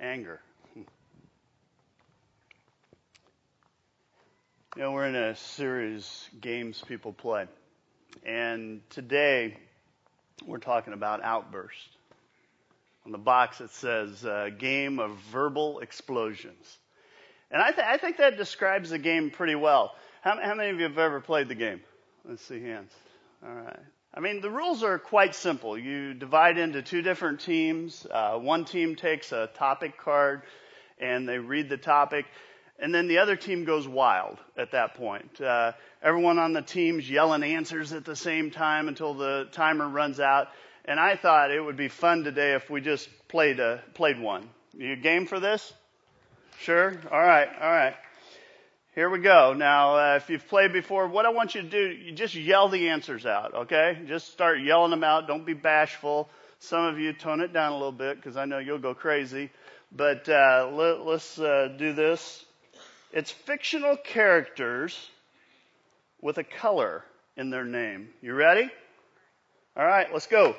Anger. You know, we're in a series, Games People Play. And today, we're talking about outburst. On the box, it says, uh, Game of Verbal Explosions. And I, th- I, think that describes the game pretty well. How, how many of you have ever played the game? Let's see hands. All right. I mean, the rules are quite simple. You divide into two different teams. Uh, one team takes a topic card and they read the topic, and then the other team goes wild at that point. Uh, everyone on the team's yelling answers at the same time until the timer runs out. And I thought it would be fun today if we just played a, played one. You game for this? Sure. All right. All right. Here we go. Now, uh, if you've played before, what I want you to do, you just yell the answers out, okay? Just start yelling them out. Don't be bashful. Some of you tone it down a little bit because I know you'll go crazy. But uh, let, us uh, do this. It's fictional characters with a color in their name. You ready? All right, let's go.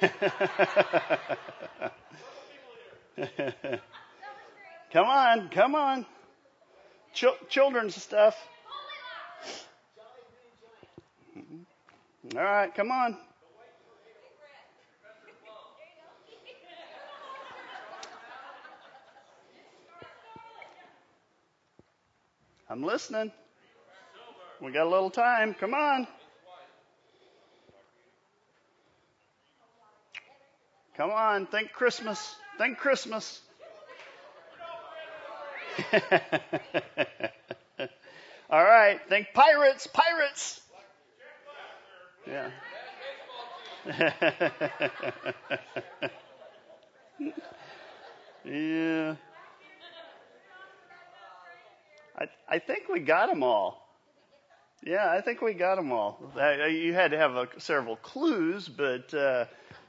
come on, come on. Ch- children's stuff. All right, come on. I'm listening. We got a little time. Come on. Come on, think Christmas. Think Christmas. All right, think pirates, pirates. Yeah. yeah. I, I think we got them all. Yeah, I think we got them all. Uh, uh, you had to have a, several clues, but uh,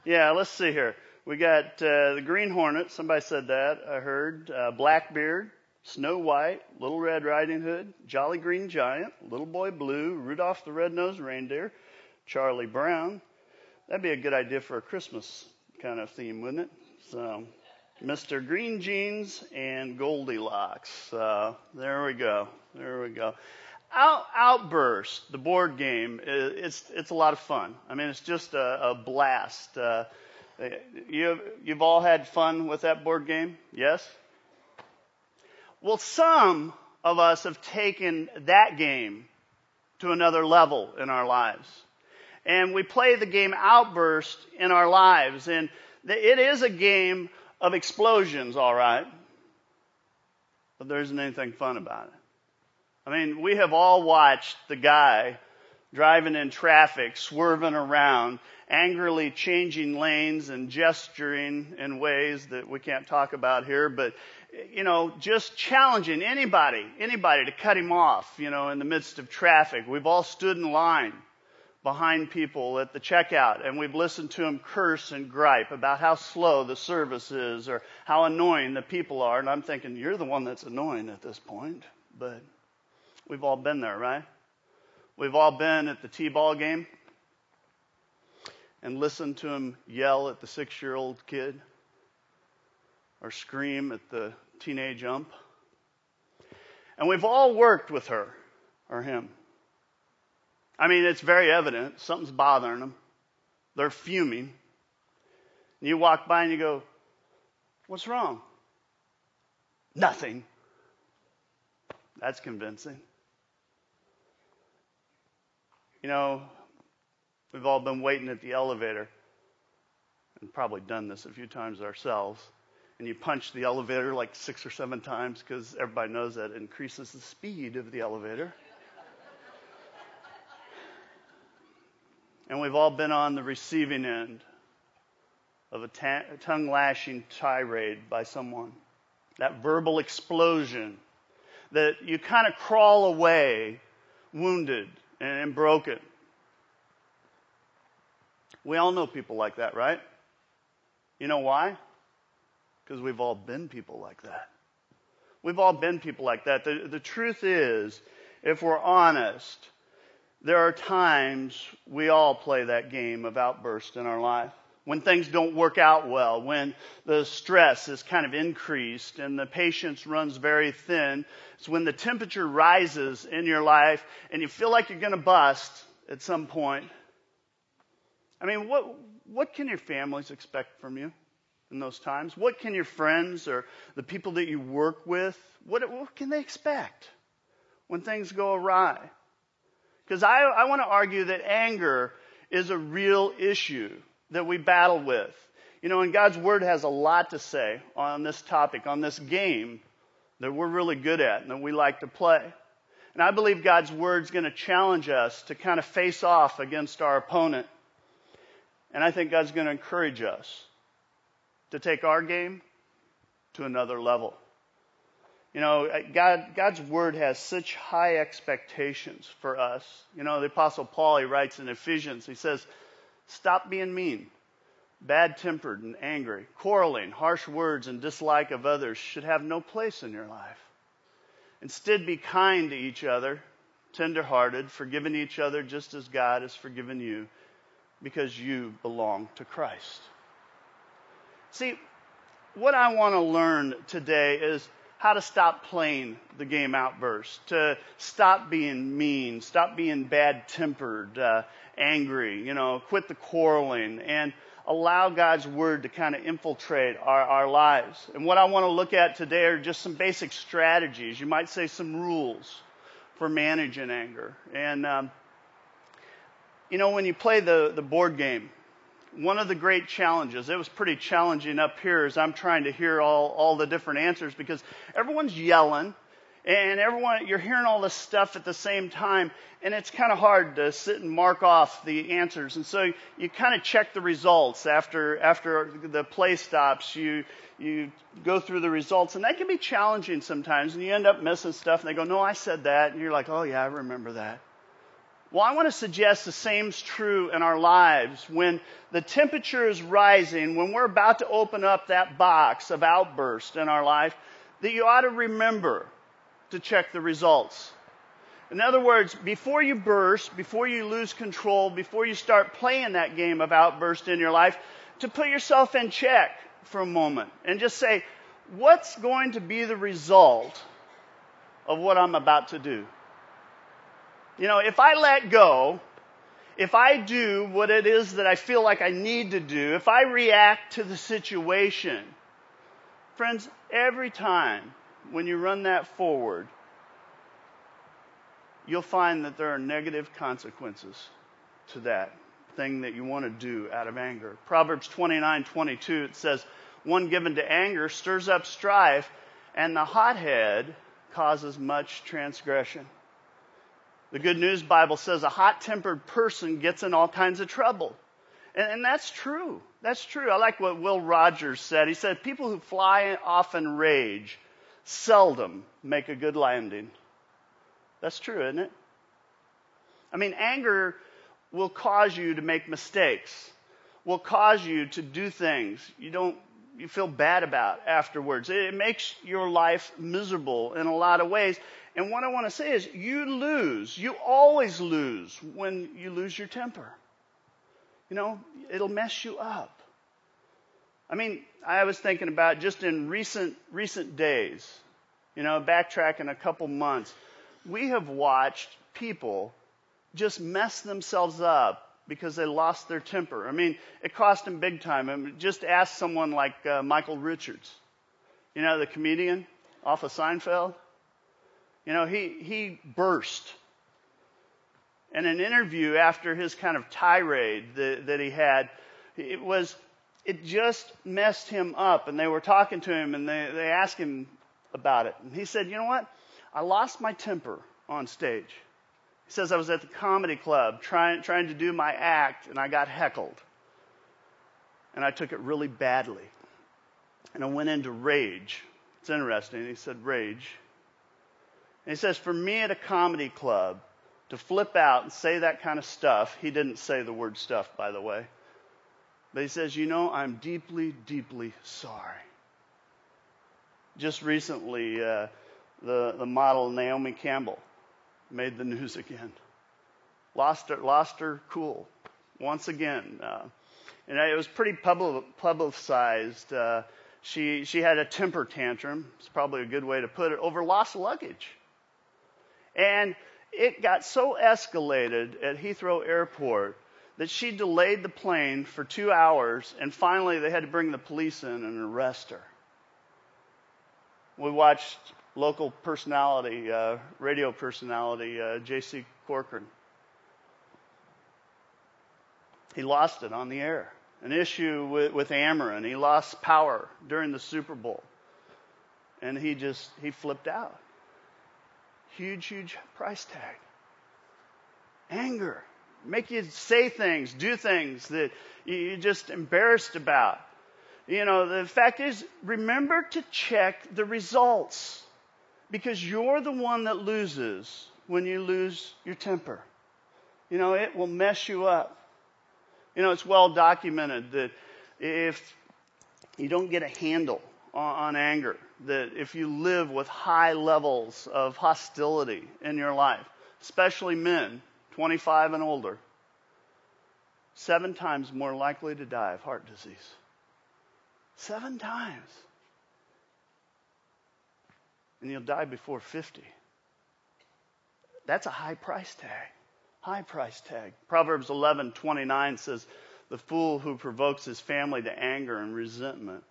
yeah, let's see here. We got uh, the Green Hornet. Somebody said that. I heard uh, Blackbeard, Snow White, Little Red Riding Hood, Jolly Green Giant, Little Boy Blue, Rudolph the Red-Nosed Reindeer, Charlie Brown. That'd be a good idea for a Christmas kind of theme, wouldn't it? So, Mr. Green Jeans and Goldilocks. Uh, there we go. There we go. Out, Outburst, the board game, it's, it's a lot of fun. I mean, it's just a, a blast. Uh, you, you've all had fun with that board game? Yes? Well, some of us have taken that game to another level in our lives. And we play the game Outburst in our lives. And it is a game of explosions, all right. But there isn't anything fun about it. I mean, we have all watched the guy driving in traffic, swerving around, angrily changing lanes and gesturing in ways that we can't talk about here, but you know, just challenging anybody, anybody to cut him off, you know, in the midst of traffic. We've all stood in line behind people at the checkout and we've listened to them curse and gripe about how slow the service is or how annoying the people are. And I'm thinking, you're the one that's annoying at this point. But We've all been there, right? We've all been at the T-ball game and listened to him yell at the six-year-old kid or scream at the teenage ump. And we've all worked with her or him. I mean, it's very evident. Something's bothering them. They're fuming. And you walk by and you go, What's wrong? Nothing. That's convincing. You know, we've all been waiting at the elevator and probably done this a few times ourselves. And you punch the elevator like six or seven times because everybody knows that increases the speed of the elevator. and we've all been on the receiving end of a ta- tongue lashing tirade by someone. That verbal explosion that you kind of crawl away wounded and broken. We all know people like that, right? You know why? Because we've all been people like that. We've all been people like that. The, the truth is, if we're honest, there are times we all play that game of outburst in our life. When things don't work out well, when the stress is kind of increased and the patience runs very thin, it's when the temperature rises in your life and you feel like you're going to bust at some point. I mean, what, what can your families expect from you in those times? What can your friends or the people that you work with, what, what can they expect when things go awry? Because I, I want to argue that anger is a real issue that we battle with. You know, and God's Word has a lot to say on this topic, on this game that we're really good at and that we like to play. And I believe God's Word is going to challenge us to kind of face off against our opponent. And I think God's going to encourage us to take our game to another level. You know, uh, God, God's word has such high expectations for us. You know, the apostle Paul, he writes in Ephesians, he says, stop being mean, bad tempered and angry, quarreling, harsh words and dislike of others should have no place in your life. Instead, be kind to each other, tenderhearted, forgiving each other just as God has forgiven you because you belong to Christ. See, what I want to learn today is how to stop playing the game outburst, to stop being mean, stop being bad tempered, uh, angry, you know, quit the quarreling, and allow God's word to kind of infiltrate our, our lives. And what I want to look at today are just some basic strategies. You might say some rules for managing anger. And, um, you know, when you play the, the board game, one of the great challenges, it was pretty challenging up here as I'm trying to hear all, all the different answers because everyone's yelling and everyone, you're hearing all this stuff at the same time and it's kind of hard to sit and mark off the answers. And so you kind of check the results after, after the play stops. You, you go through the results and that can be challenging sometimes and you end up missing stuff and they go, no, I said that. And you're like, oh yeah, I remember that. Well, I want to suggest the same's true in our lives. When the temperature is rising, when we're about to open up that box of outburst in our life, that you ought to remember to check the results. In other words, before you burst, before you lose control, before you start playing that game of outburst in your life, to put yourself in check for a moment and just say, what's going to be the result of what I'm about to do? You know, if I let go, if I do what it is that I feel like I need to do, if I react to the situation, friends, every time when you run that forward, you'll find that there are negative consequences to that thing that you want to do out of anger. Proverbs 29:22 it says, One given to anger stirs up strife, and the hothead causes much transgression. The Good News Bible says a hot tempered person gets in all kinds of trouble. And, and, that's true. That's true. I like what Will Rogers said. He said, People who fly off in rage seldom make a good landing. That's true, isn't it? I mean, anger will cause you to make mistakes, will cause you to do things you don't you feel bad about afterwards. It makes your life miserable in a lot of ways. And what I want to say is you lose. You always lose when you lose your temper. You know, it'll mess you up. I mean, I was thinking about just in recent recent days, you know, backtracking a couple months, we have watched people just mess themselves up because they lost their temper. I mean, it cost them big time. I mean, just ask someone like uh, Michael Richards, you know, the comedian off of Seinfeld. You know, he, he burst. In an interview after his kind of tirade that, that he had, it was, it just messed him up. And they were talking to him and they, they asked him about it. And he said, you know what? I lost my temper on stage. He says, I was at the comedy club trying, trying to do my act and I got heckled. And I took it really badly. And I went into rage. It's interesting. He said, rage. And he says, for me at a comedy club to flip out and say that kind of stuff, he didn't say the word stuff, by the way. But he says, you know, I'm deeply, deeply sorry. Just recently, uh, the, the model Naomi Campbell made the news again. Lost her, lost her cool once again. Uh, and it was pretty publicized. Uh, she, she had a temper tantrum, it's probably a good way to put it, over lost luggage. And it got so escalated at Heathrow Airport that she delayed the plane for two hours, and finally they had to bring the police in and arrest her. We watched local personality, uh, radio personality, uh, J.C. Corcoran. He lost it on the air. An issue with, with Ameren. He lost power during the Super Bowl. And he just, he flipped out. Huge, huge price tag. Anger. Make you say things, do things that you're just embarrassed about. You know, the fact is, remember to check the results because you're the one that loses when you lose your temper. You know, it will mess you up. You know, it's well documented that if you don't get a handle on, anger, that if you live with high levels of hostility in your life, especially men, 25 and older, seven times more likely to die of heart disease. Seven times. And you'll die before 50. That's a high price tag. High price tag. Proverbs 11:29 says, "The fool who provokes his family to anger and resentment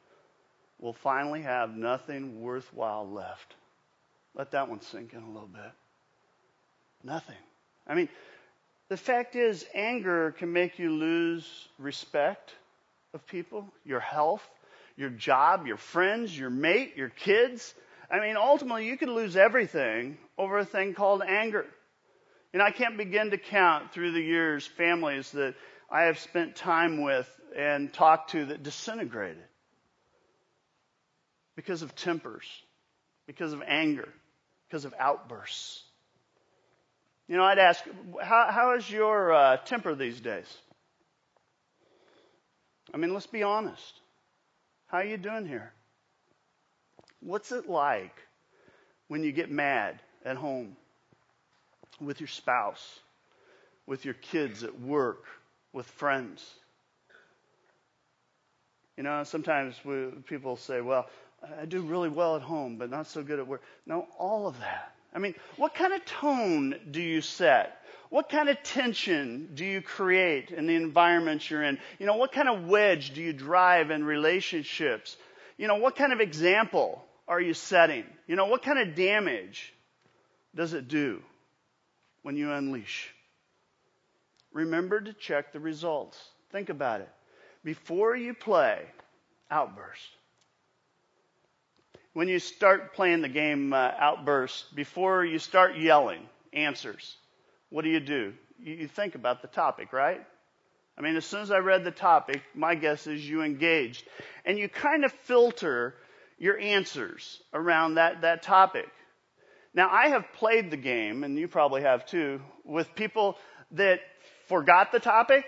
will finally have nothing worthwhile left." Let that one sink in a little bit. Nothing. I mean, the fact is, anger can make you lose respect of people, your health, your job, your friends, your mate, your kids. I mean, ultimately, you could lose everything over a thing called anger. And I can't begin to count through the years families that I have spent time with and talked to that disintegrated because of tempers, because of anger, because of outbursts. You know, I'd ask, how, how is your uh, temper these days? I mean, let's be honest. How are you doing here? What's it like when you get mad at home with your spouse, with your kids at work, with friends? You know, sometimes we, people say, well, I do really well at home, but not so good at work. No, all of that I mean, what kind of tone do you set? What kind of tension do you create in the environment you're in? You know, what kind of wedge do you drive in relationships? You know, what kind of example are you setting? You know, what kind of damage does it do when you unleash? Remember to check the results. Think about it. Before you play, outburst when you start playing the game uh, outburst, before you start yelling answers, what do you do? You, you think about the topic, right? I mean, as soon as I read the topic, my guess is you engaged. And you kind of filter your answers around that, that topic. Now, I have played the game, and you probably have too, with people that forgot the topic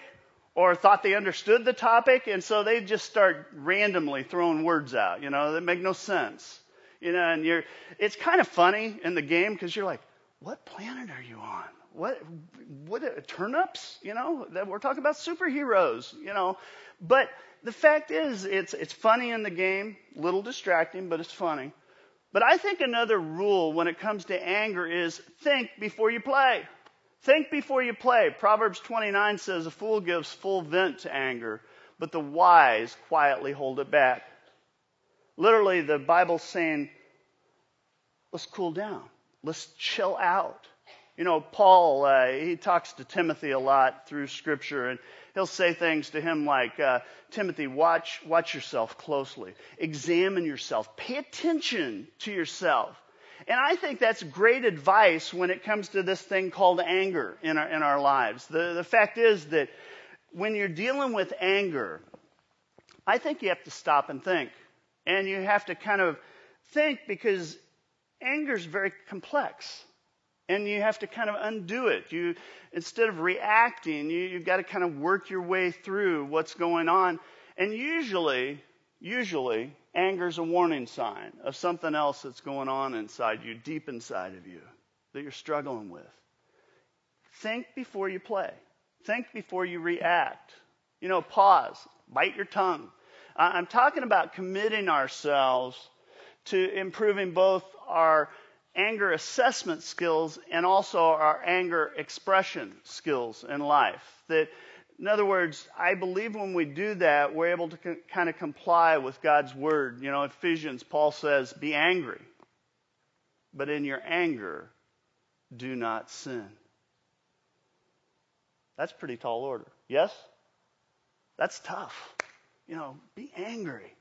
or thought they understood the topic, and so they just start randomly throwing words out, you know, that make no sense. You know, and you're, it's kind of funny in the game because you're like, what planet are you on? What, what, turnips? You know, that we're talking about superheroes, you know. But the fact is, it's, it's funny in the game, little distracting, but it's funny. But I think another rule when it comes to anger is think before you play. Think before you play. Proverbs 29 says, A fool gives full vent to anger, but the wise quietly hold it back. Literally, the Bible's saying, let's cool down. Let's chill out. You know, Paul, uh, he talks to Timothy a lot through Scripture, and he'll say things to him like, uh, Timothy, watch, watch yourself closely. Examine yourself. Pay attention to yourself. And I think that's great advice when it comes to this thing called anger in our, in our lives. The, the fact is that when you're dealing with anger, I think you have to stop and think. And you have to kind of think because anger is very complex. And you have to kind of undo it. You, instead of reacting, you, you've got to kind of work your way through what's going on. And usually, usually, anger is a warning sign of something else that's going on inside you, deep inside of you, that you're struggling with. Think before you play. Think before you react. You know, pause, bite your tongue. I'm talking about committing ourselves to improving both our anger assessment skills and also our anger expression skills in life. That, in other words, I believe when we do that, we're able to co- kind of comply with God's word. You know, Ephesians, Paul says, be angry, but in your anger, do not sin. That's pretty tall order. Yes? That's tough. You know, be angry,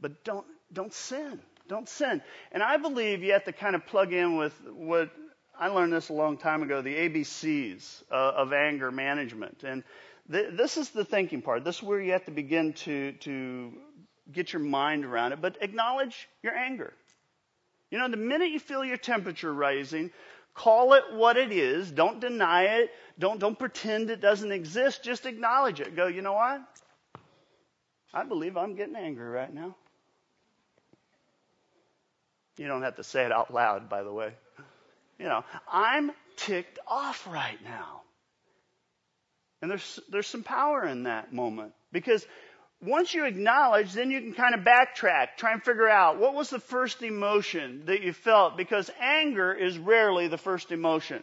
but don't don't sin. Don't sin. And I believe you have to kind of plug in with what I learned this a long time ago, the ABCs uh, of anger management. And th- this is the thinking part. This is where you have to begin to to get your mind around it, but acknowledge your anger. You know, the minute you feel your temperature rising, Call it what it is. Don't deny it. Don't, don't pretend it doesn't exist. Just acknowledge it. Go, you know what? I believe I'm getting angry right now. You don't have to say it out loud, by the way. You know, I'm ticked off right now. And there's, there's some power in that moment because once you acknowledge, then you can kind of backtrack, try and figure out what was the first emotion that you felt because anger is rarely the first emotion.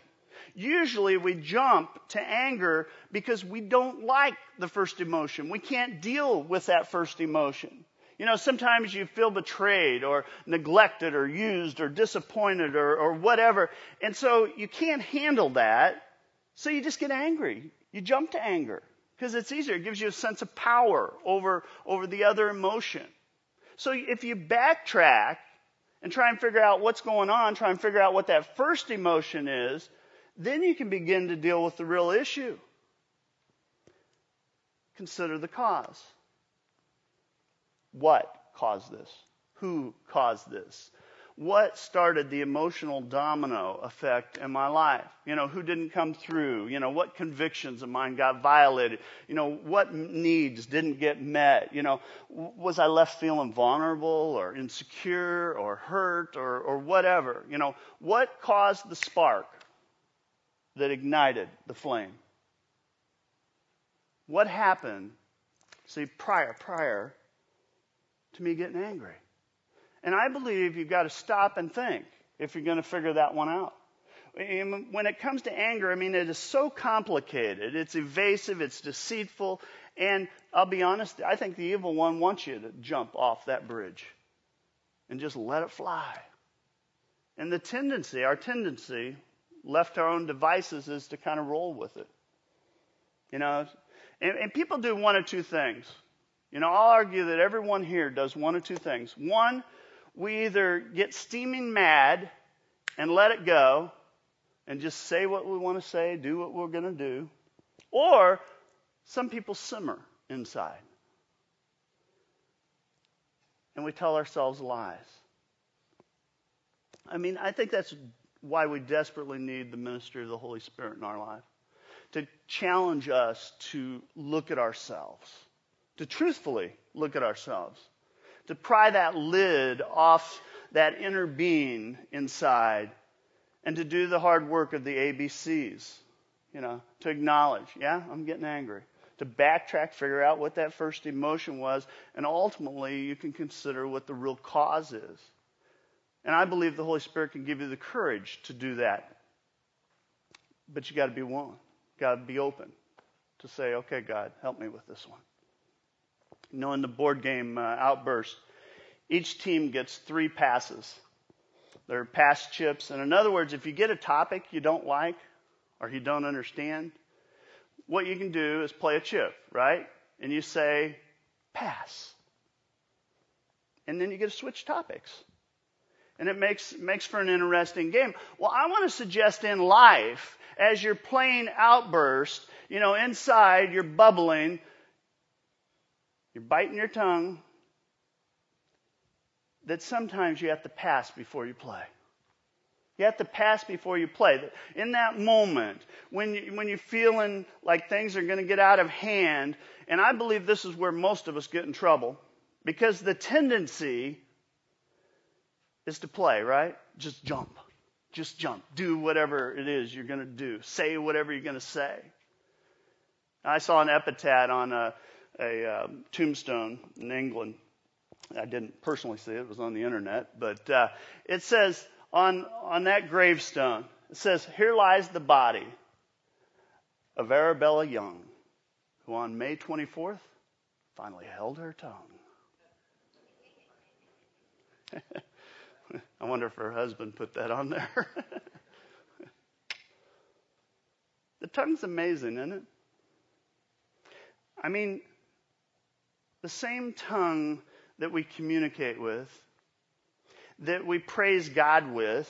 Usually we jump to anger because we don't like the first emotion. We can't deal with that first emotion. You know, sometimes you feel betrayed or neglected or used or disappointed or, or whatever. And so you can't handle that. So you just get angry. You jump to anger because it's easier. It gives you a sense of power over, over the other emotion. So if you backtrack and try and figure out what's going on, try and figure out what that first emotion is, then you can begin to deal with the real issue. Consider the cause. What caused this? Who caused this? what started the emotional domino effect in my life? You know, who didn't come through? You know, what convictions of mine got violated? You know, what needs didn't get met? You know, was I left feeling vulnerable or insecure or hurt or, or whatever? You know, what caused the spark that ignited the flame? What happened, see, prior, prior to me getting angry? And I believe you've got to stop and think if you're going to figure that one out. when it comes to anger, I mean, it is so complicated. It's evasive, it's deceitful, and I'll be honest, I think the evil one wants you to jump off that bridge and just let it fly. And the tendency, our tendency, left to our own devices, is to kind of roll with it. You know, and, and people do one of two things. You know, I'll argue that everyone here does one of two things. One, we either get steaming mad and let it go and just say what we want to say, do what we're going to do, or some people simmer inside. And we tell ourselves lies. I mean, I think that's why we desperately need the ministry of the Holy Spirit in our life to challenge us to look at ourselves, to truthfully look at ourselves to pry that lid off that inner being inside and to do the hard work of the ABCs. You know, to acknowledge, yeah, I'm getting angry. To backtrack, figure out what that first emotion was, and ultimately you can consider what the real cause is. And I believe the Holy Spirit can give you the courage to do that. But you got to be willing, got to be open to say, okay, God, help me with this one. You know, in the board game uh, outburst, each team gets three passes. They're pass chips. And in other words, if you get a topic you don't like or you don't understand, what you can do is play a chip, right? And you say, pass. And then you get to switch topics. And it makes, makes for an interesting game. Well, I want to suggest in life, as you're playing outburst, you know, inside you're bubbling, you're biting your tongue, that sometimes you have to pass before you play. You have to pass before you play. In that moment, when, you, when you're feeling like things are going to get out of hand, and I believe this is where most of us get in trouble, because the tendency is to play, right? Just jump. Just jump. Do whatever it is you're going to do. Say whatever you're going to say. I saw an epitaph on a, a um, tombstone in England. I didn't personally see it; it was on the internet. But uh, it says on on that gravestone, it says, "Here lies the body of Arabella Young, who on May 24th finally held her tongue." I wonder if her husband put that on there. the tongue's amazing, isn't it? I mean, the same tongue that we communicate with, that we praise God with,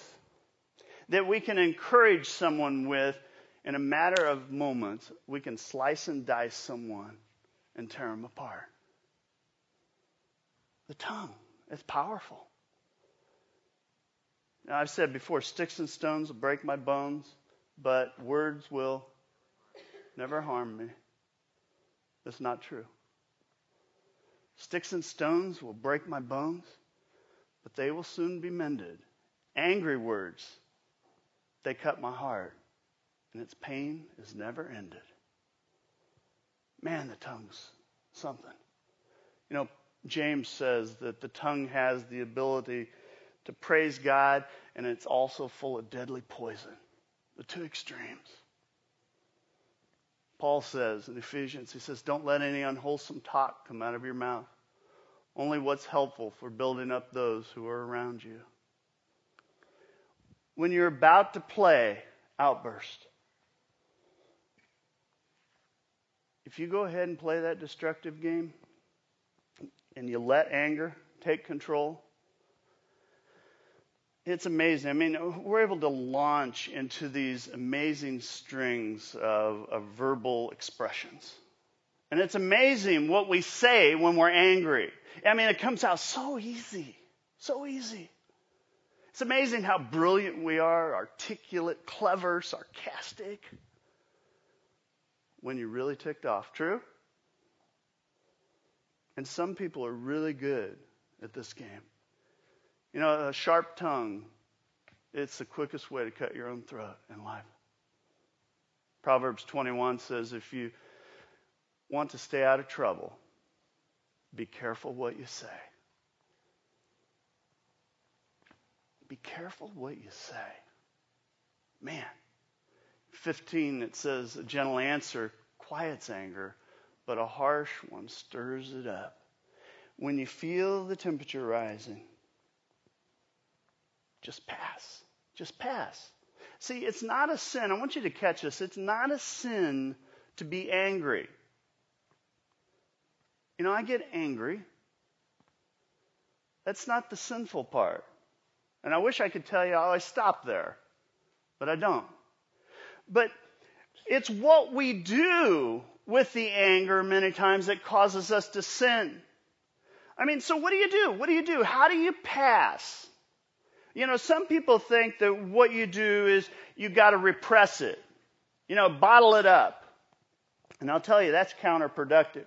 that we can encourage someone with, in a matter of moments, we can slice and dice someone and tear them apart. The tongue, it's powerful. Now, I've said before, sticks and stones will break my bones, but words will never harm me. That's not true. Sticks and stones will break my bones, but they will soon be mended. Angry words, they cut my heart, and its pain is never ended. Man, the tongue's something. You know, James says that the tongue has the ability to praise God, and it's also full of deadly poison. The two extremes. Paul says in Ephesians, he says, Don't let any unwholesome talk come out of your mouth, only what's helpful for building up those who are around you. When you're about to play outburst, if you go ahead and play that destructive game and you let anger take control, it's amazing. I mean, we're able to launch into these amazing strings of, of, verbal expressions. And it's amazing what we say when we're angry. I mean, it comes out so easy. So easy. It's amazing how brilliant we are, articulate, clever, sarcastic. When you're really ticked off. True? And some people are really good at this game. You know, a sharp tongue, it's the quickest way to cut your own throat in life. Proverbs 21 says if you want to stay out of trouble, be careful what you say. Be careful what you say. Man. 15, it says, a gentle answer quiets anger, but a harsh one stirs it up. When you feel the temperature rising, just pass. Just pass. See, it's not a sin. I want you to catch this. It's not a sin to be angry. You know, I get angry. That's not the sinful part. And I wish I could tell you, oh, I stop there, but I don't. But it's what we do with the anger many times that causes us to sin. I mean, so what do you do? What do you do? How do you pass? You know, some people think that what you do is you got to repress it. You know, bottle it up. And I'll tell you, that's counterproductive.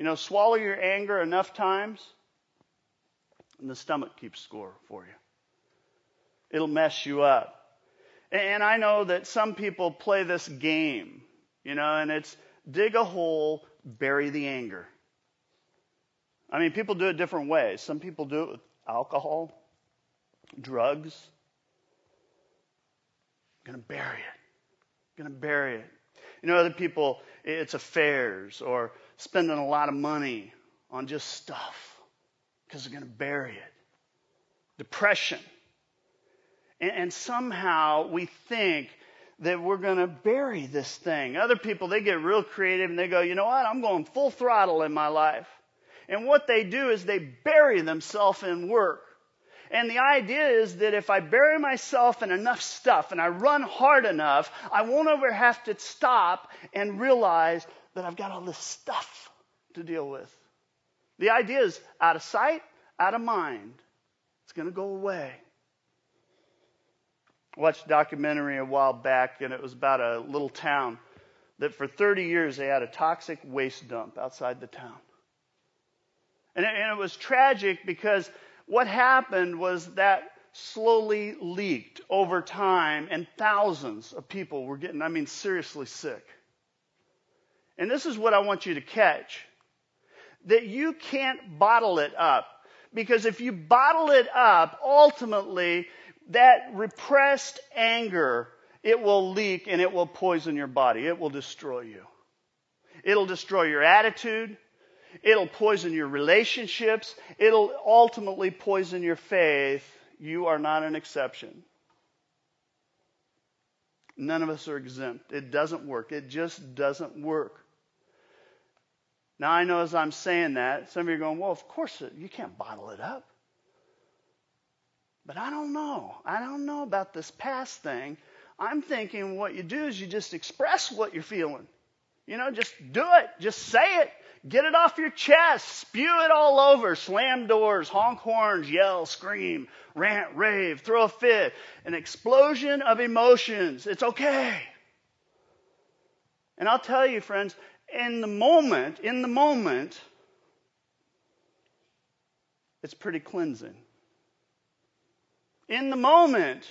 You know, swallow your anger enough times, and the stomach keeps score for you. It'll mess you up. And I know that some people play this game, you know, and it's dig a hole, bury the anger. I mean, people do it different ways. Some people do it with alcohol drugs. I'm going to bury it. I'm going to bury it. You know, other people, it's affairs or spending a lot of money on just stuff because they're going to bury it. Depression. And, and somehow we think that we're going to bury this thing. Other people, they get real creative and they go, you know what? I'm going full throttle in my life. And what they do is they bury themselves in work and the idea is that if I bury myself in enough stuff and I run hard enough, I won't ever have to stop and realize I've got all this stuff to deal with. The idea is out of sight, out of mind. It's going to go away. I watched a documentary a while back, and it was about a little town that for 30 years they had a toxic waste dump outside the town. And it, and it was tragic because what happened was that slowly leaked over time, and thousands of people were getting, I mean, seriously sick. And this is what I want you to catch that you can't bottle it up. Because if you bottle it up, ultimately, that repressed anger, it will leak and it will poison your body. It will destroy you. It'll destroy your attitude. It'll poison your relationships. It'll ultimately poison your faith. You are not an exception. None of us are exempt. It doesn't work. It just doesn't work. Now, I know as I'm saying that, some of you are going, well, of course, you can't bottle it up. But I don't know. I don't know about this past thing. I'm thinking what you do is you just express what you're feeling. You know, just do it. Just say it. Get it off your chest. Spew it all over. Slam doors, honk horns, yell, scream, rant, rave, throw a fit. An explosion of emotions. It's okay. And I'll tell you, friends, in the moment, in the moment, it's pretty cleansing. In the moment,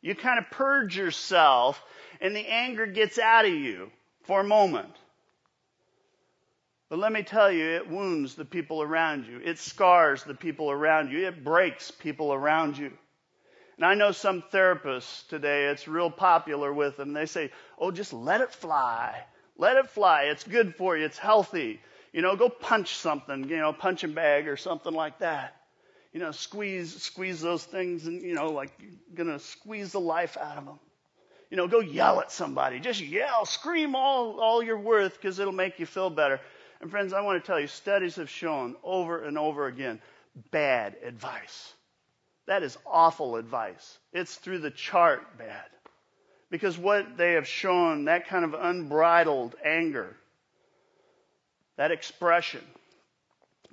you kind of purge yourself and the anger gets out of you for a moment. But let me tell you, it wounds the people around you. It scars the people around you. It breaks people around you. And I know some therapists today, it's real popular with them. They say, oh, just let it fly. Let it fly. It's good for you. It's healthy. You know, go punch something, you know, punching bag or something like that. You know, squeeze, squeeze those things and, you know, like you're going to squeeze the life out of them. You know, go yell at somebody. Just yell, scream all, all you're worth because it'll make you feel better. And friends, I want to tell you, studies have shown over and over again bad advice. That is awful advice. It's through the chart bad. Because what they have shown, that kind of unbridled anger, that expression,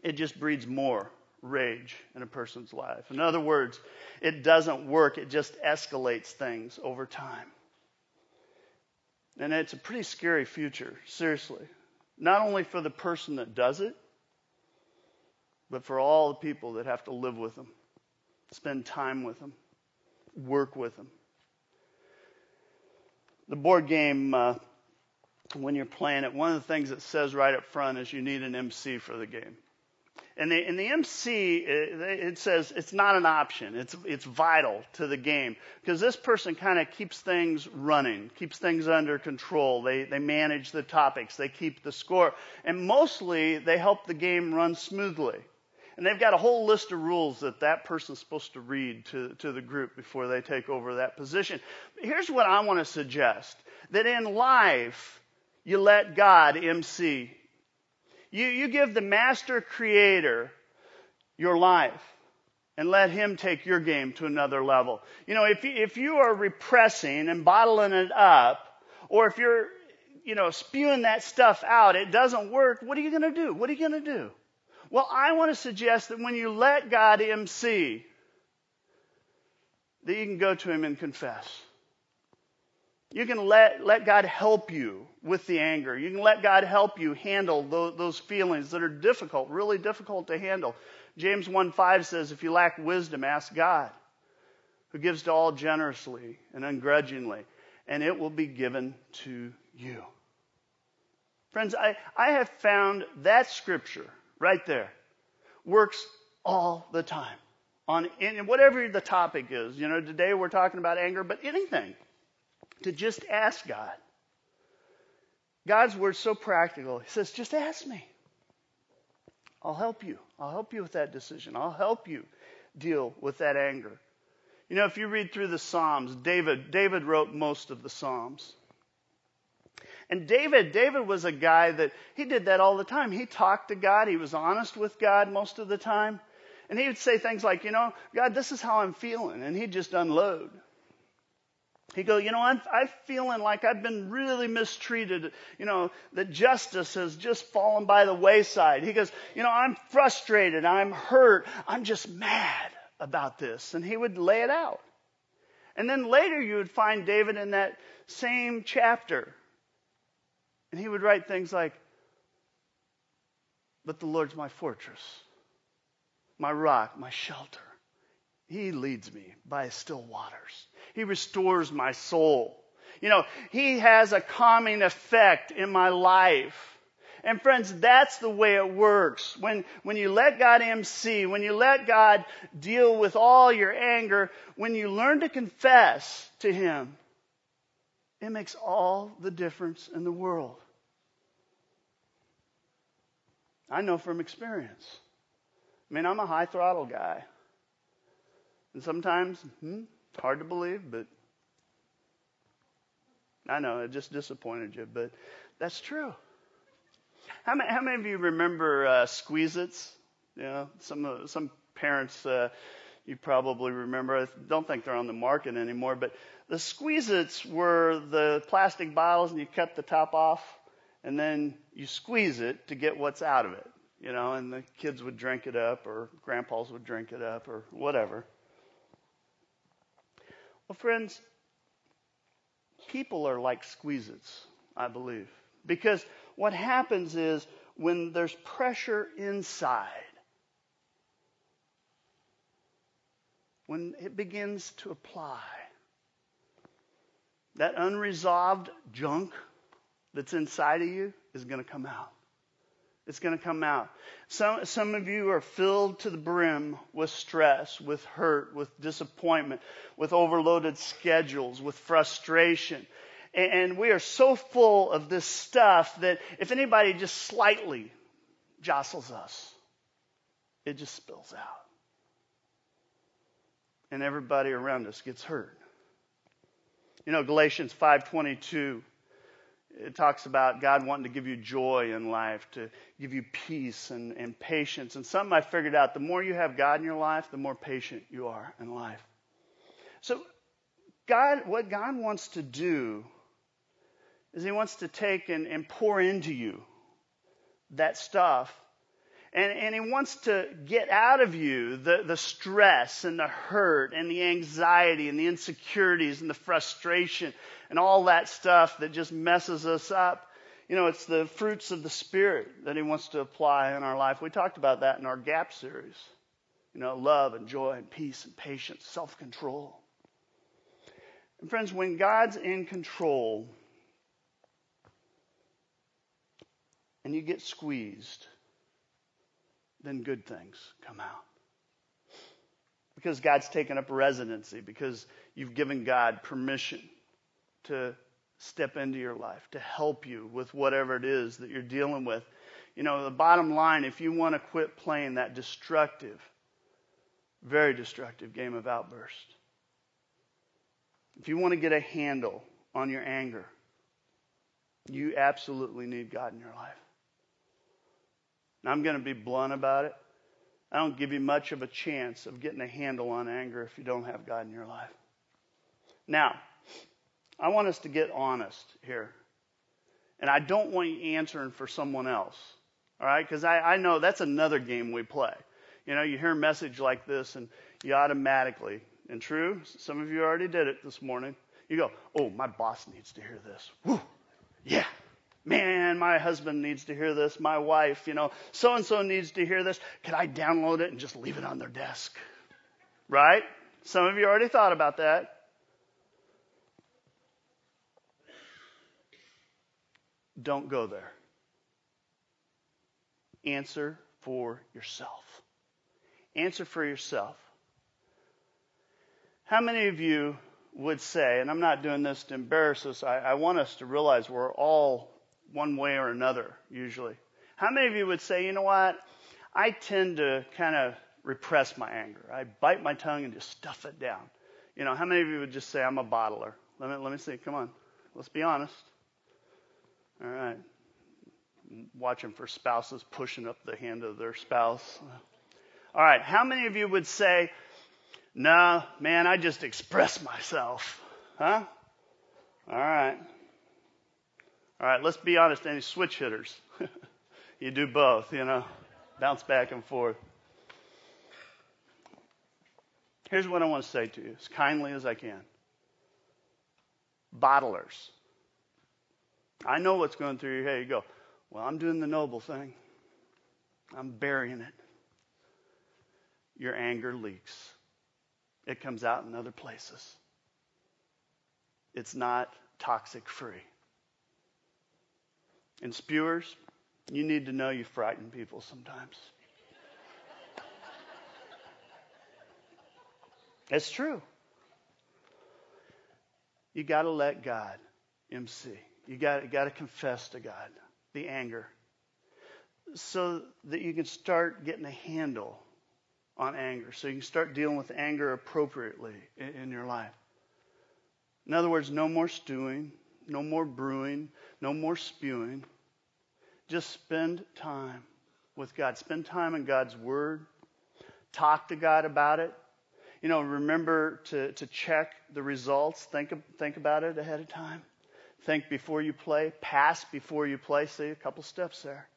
it just breeds more rage in a person's life. In other words, it doesn't work, it just escalates things over time. And it's a pretty scary future, seriously. Not only for the person that does it, but for all the people that have to live with them, spend time with them, work with them. The board game, uh, when you're playing it, one of the things it says right up front is you need an MC for the game. And the, in the MC, it, it says it's not an option. It's, it's vital to the game because this person kind of keeps things running, keeps things under control. They, they manage the topics, they keep the score, and mostly they help the game run smoothly. And they've got a whole list of rules that that person's supposed to read to, to the group before they take over that position. Here's what I want to suggest that in life, you let God MC you, you give the master creator your life and let him take your game to another level. You know, if you, if you are repressing and bottling it up, or if you're, you know, spewing that stuff out, it doesn't work, what are you going to do? What are you going to do? Well, I want to suggest that when you let God MC, that you can go to him and confess. You can let, let God help you with the anger. You can let God help you handle those, those feelings that are difficult, really difficult to handle. James 1 5 says, If you lack wisdom, ask God, who gives to all generously and ungrudgingly, and it will be given to you. Friends, I, I have found that scripture right there works all the time on in, whatever the topic is. You know, today we're talking about anger, but anything to just ask God. God's word's so practical. He says, just ask me. I'll help you. I'll help you with that decision. I'll help you deal with that anger. You know, if you read through the Psalms, David, David wrote most of the Psalms. And David, David was a guy that he did that all the time. He talked to God. He was honest with God most of the time. And he would say things like, you know, God, this is how I'm feeling. And he'd just unload. He'd go, you know, I'm, I'm feeling like I've been really mistreated. You know, that justice has just fallen by the wayside. He goes, you know, I'm frustrated. I'm hurt. I'm just mad about this. And he would lay it out. And then later you would find David in that same chapter. And he would write things like, but the Lord's my fortress, my rock, my shelter. He leads me by still waters. He restores my soul. You know, He has a calming effect in my life. And friends, that's the way it works. When, when you let God MC, when you let God deal with all your anger, when you learn to confess to Him, it makes all the difference in the world. I know from experience. I mean, I'm a high throttle guy. And sometimes, hmm, it's hard to believe, but I know it just disappointed you, but that's true. How many, how many of you remember uh, Squeeze-Its? You know, some some parents uh, you probably remember. I don't think they're on the market anymore, but the Squeeze-Its were the plastic bottles, and you cut the top off, and then you squeeze it to get what's out of it. You know, and the kids would drink it up, or grandpas would drink it up, or whatever. Well, friends, people are like Squeeze-Its, I believe. Because what happens is when there's pressure inside, when it begins to apply, that unresolved junk that's inside of you is going to come out. It's going to come out. Some, some of you are filled to the brim with stress, with hurt, with disappointment, with overloaded schedules, with frustration. And we are so full of this stuff that if anybody just slightly jostles us, it just spills out. And everybody around us gets hurt. You know, Galatians 5:22 it talks about God wanting to give you joy in life, to give you peace and, and patience. And something I figured out the more you have God in your life, the more patient you are in life. So, God, what God wants to do is He wants to take and, and pour into you that stuff. And, and He wants to get out of you the, the stress and the hurt and the anxiety and the insecurities and the frustration and all that stuff that just messes us up. You know, it's the fruits of the Spirit that He wants to apply in our life. We talked about that in our GAP series. You know, love and joy and peace and patience, self control. And friends, when God's in control, and you get squeezed, then good things come out. Because God's taken up residency, because you've given God permission to step into your life, to help you with whatever it is that you're dealing with. You know, the bottom line, if you want to quit playing that destructive, very destructive game of outburst, if you want to get a handle on your anger, you absolutely need God in your life. I'm going to be blunt about it. I don't give you much of a chance of getting a handle on anger if you don't have God in your life. Now, I want us to get honest here. And I don't want you answering for someone else. All right? Because I, I know that's another game we play. You know, you hear a message like this and you automatically, and true, some of you already did it this morning. You go, oh, my boss needs to hear this. Woo, yeah, Man, my husband needs to hear this. My wife, you know, so and so needs to hear this. Could I download it and just leave it on their desk? Right? Some of you already thought about that. Don't go there. Answer for yourself. Answer for yourself. How many of you would say, and I'm not doing this to embarrass us, I, I want us to realize we're all one way or another, usually. How many of you would say, you know what? I tend to kind of repress my anger. I bite my tongue and just stuff it down. You know, how many of you would just say, I'm a bottler? Let me, let me see. Come on. Let's be honest. All right. Watching for spouses pushing up the hand of their spouse. All right. How many of you would say, no, man, I just express myself? Huh? All right. All right, let's be honest, any switch hitters? you do both, you know, bounce back and forth. Here's what I want to say to you as kindly as I can bottlers. I know what's going through your head. You go, Well, I'm doing the noble thing, I'm burying it. Your anger leaks. it comes out in other places. It's not toxic free. And spewers, you need to know you frighten people sometimes. It's true. You got to let God MC. You got, got to confess to God the anger so that you can start getting a handle on anger. So you can start dealing with anger appropriately in, in your life. In other words, no more stewing, no more brewing, no more spewing. Just spend time with God. Spend time in God's Word. Talk to God about it. You know, remember to, to check the results. Think, think about it ahead of time. Think before you play. Pass before you play. See a couple steps there.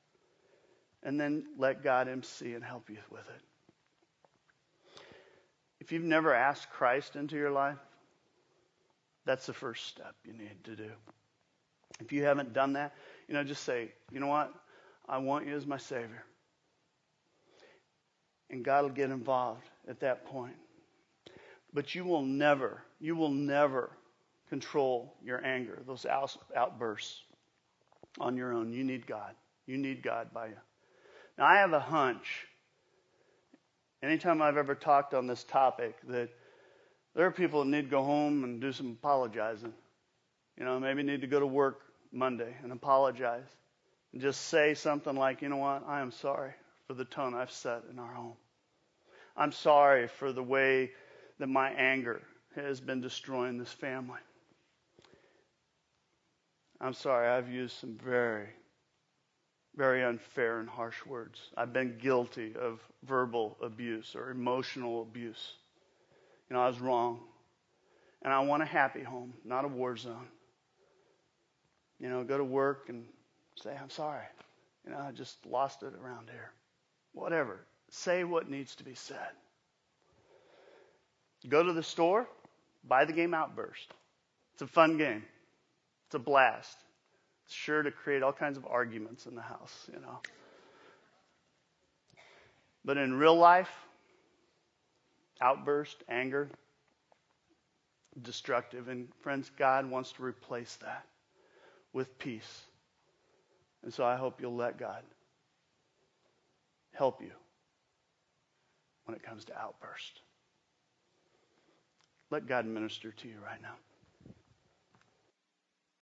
And then let God MC and help you with it. If you've never asked Christ into your life, that's the first step you need to do. If you haven't done that, you know, just say, you know what? I want you as my Savior. And God will get involved at that point. But you will never, you will never control your anger, those outbursts on your own. You need God. You need God by you. Now, I have a hunch, anytime I've ever talked on this topic, that there are people that need to go home and do some apologizing. You know, maybe need to go to work Monday and apologize. And just say something like, you know what, I am sorry for the tone I've set in our home. I'm sorry for the way that my anger has been destroying this family. I'm sorry, I've used some very, very unfair and harsh words. I've been guilty of verbal abuse or emotional abuse. You know, I was wrong. And I want a happy home, not a war zone. You know, go to work and say, I'm sorry. You know, I just lost it around here. Whatever. Say what needs to be said. Go to the store, buy the game Outburst. It's a fun game. It's a blast. It's sure to create all kinds of arguments in the house, you know. But in real life, outburst, anger, destructive. And friends, God wants to replace that with peace. And so I hope you'll let God help you when it comes to outburst. Let God minister to you right now.